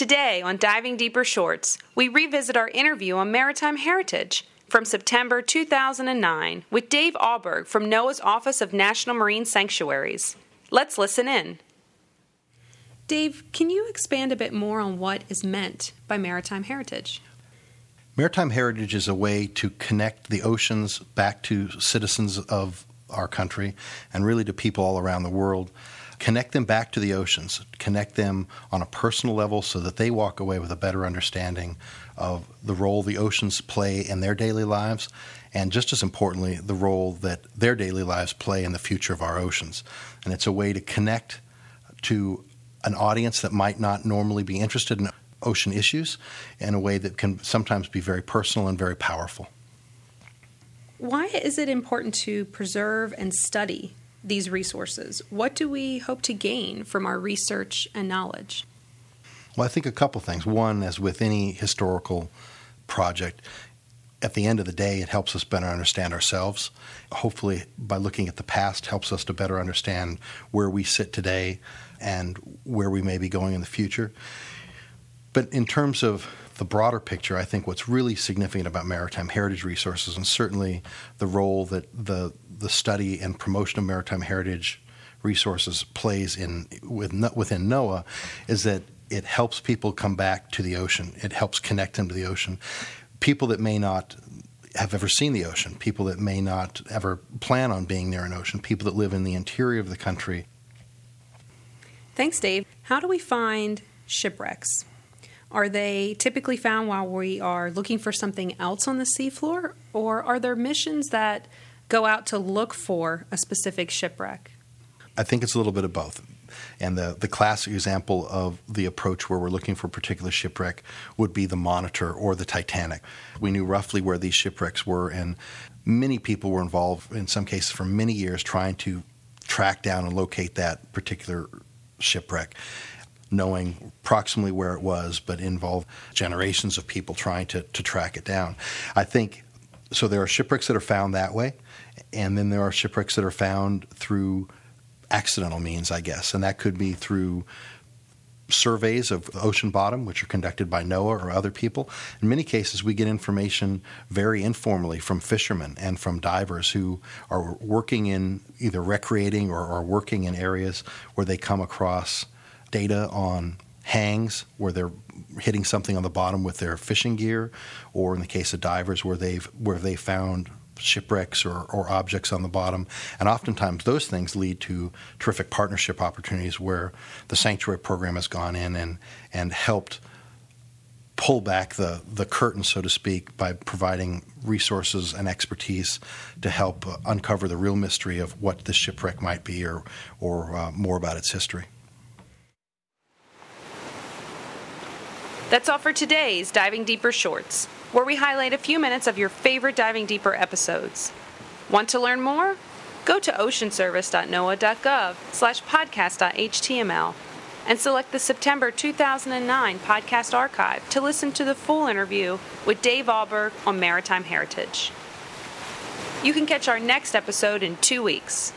Today on Diving Deeper Shorts, we revisit our interview on maritime heritage from September 2009 with Dave Alberg from NOAA's Office of National Marine Sanctuaries. Let's listen in. Dave, can you expand a bit more on what is meant by maritime heritage? Maritime heritage is a way to connect the oceans back to citizens of our country and really to people all around the world connect them back to the oceans, connect them on a personal level so that they walk away with a better understanding of the role the oceans play in their daily lives, and just as importantly, the role that their daily lives play in the future of our oceans. And it's a way to connect to an audience that might not normally be interested in ocean issues in a way that can sometimes be very personal and very powerful. Why is it important to preserve and study these resources? What do we hope to gain from our research and knowledge? Well, I think a couple things. One, as with any historical project, at the end of the day, it helps us better understand ourselves. Hopefully, by looking at the past, helps us to better understand where we sit today and where we may be going in the future. But in terms of the broader picture, I think what's really significant about maritime heritage resources, and certainly the role that the the study and promotion of maritime heritage resources plays in within NOAA, is that it helps people come back to the ocean. It helps connect them to the ocean. People that may not have ever seen the ocean, people that may not ever plan on being near an ocean, people that live in the interior of the country. Thanks, Dave. How do we find shipwrecks? Are they typically found while we are looking for something else on the seafloor, or are there missions that go out to look for a specific shipwreck? I think it's a little bit of both. And the, the classic example of the approach where we're looking for a particular shipwreck would be the Monitor or the Titanic. We knew roughly where these shipwrecks were, and many people were involved, in some cases for many years, trying to track down and locate that particular shipwreck knowing approximately where it was, but involved generations of people trying to, to track it down. I think so. There are shipwrecks that are found that way, and then there are shipwrecks that are found through accidental means, I guess, and that could be through surveys of ocean bottom, which are conducted by NOAA or other people. In many cases, we get information very informally from fishermen and from divers who are working in either recreating or, or working in areas where they come across data on hangs where they're hitting something on the bottom with their fishing gear, or in the case of divers where they've where they found shipwrecks or, or objects on the bottom. And oftentimes those things lead to terrific partnership opportunities where the sanctuary program has gone in and, and helped pull back the, the curtain, so to speak, by providing resources and expertise to help uncover the real mystery of what this shipwreck might be or, or uh, more about its history. That's all for today's Diving Deeper Shorts, where we highlight a few minutes of your favorite Diving Deeper episodes. Want to learn more? Go to oceanservice.noaa.gov slash podcast.html and select the September 2009 podcast archive to listen to the full interview with Dave Alberg on maritime heritage. You can catch our next episode in two weeks.